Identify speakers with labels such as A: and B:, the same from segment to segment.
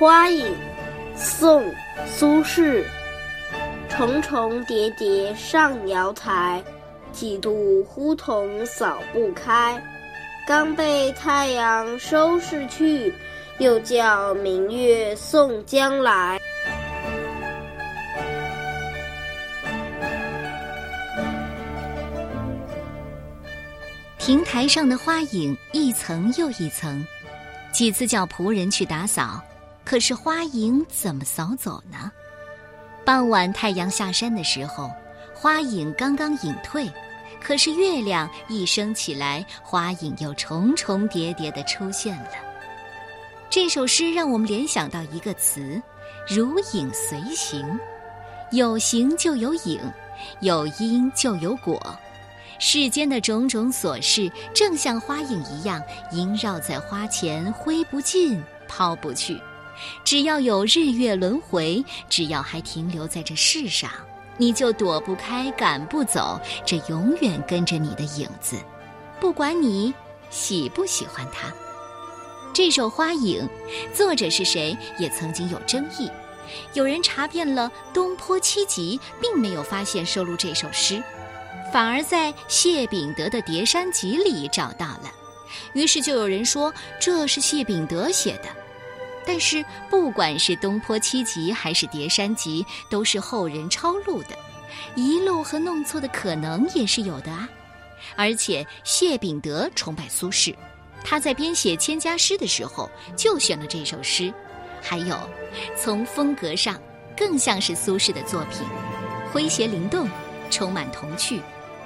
A: 花影，宋·苏轼。重重叠叠上瑶台，几度呼童扫不开。刚被太阳收拾去，又叫明月送将来。
B: 亭台上的花影一层又一层，几次叫仆人去打扫，可是花影怎么扫走呢？傍晚太阳下山的时候，花影刚刚隐退，可是月亮一升起来，花影又重重叠叠的出现了。这首诗让我们联想到一个词：如影随形。有形就有影，有因就有果。世间的种种琐事，正像花影一样萦绕在花前，挥不尽，抛不去。只要有日月轮回，只要还停留在这世上，你就躲不开、赶不走这永远跟着你的影子。不管你喜不喜欢它，这首《花影》，作者是谁也曾经有争议。有人查遍了东坡七集，并没有发现收录这首诗。反而在谢秉德的《叠山集》里找到了，于是就有人说这是谢秉德写的。但是不管是东坡七集还是《叠山集》，都是后人抄录的，遗漏和弄错的可能也是有的啊。而且谢秉德崇拜苏轼，他在编写《千家诗》的时候就选了这首诗。还有，从风格上更像是苏轼的作品，诙谐灵动，充满童趣。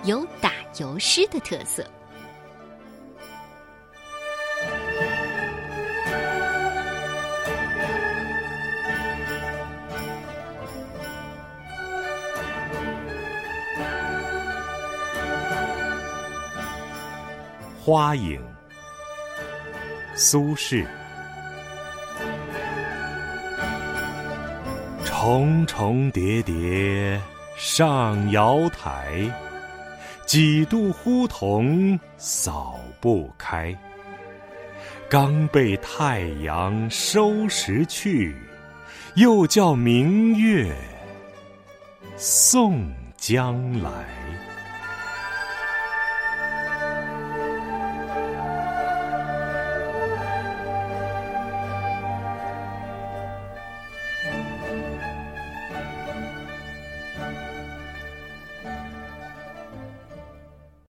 B: 有打油诗的特色，
C: 花影，苏轼。重重叠叠上瑶台。几度呼童扫不开，刚被太阳收拾去，又叫明月送将来。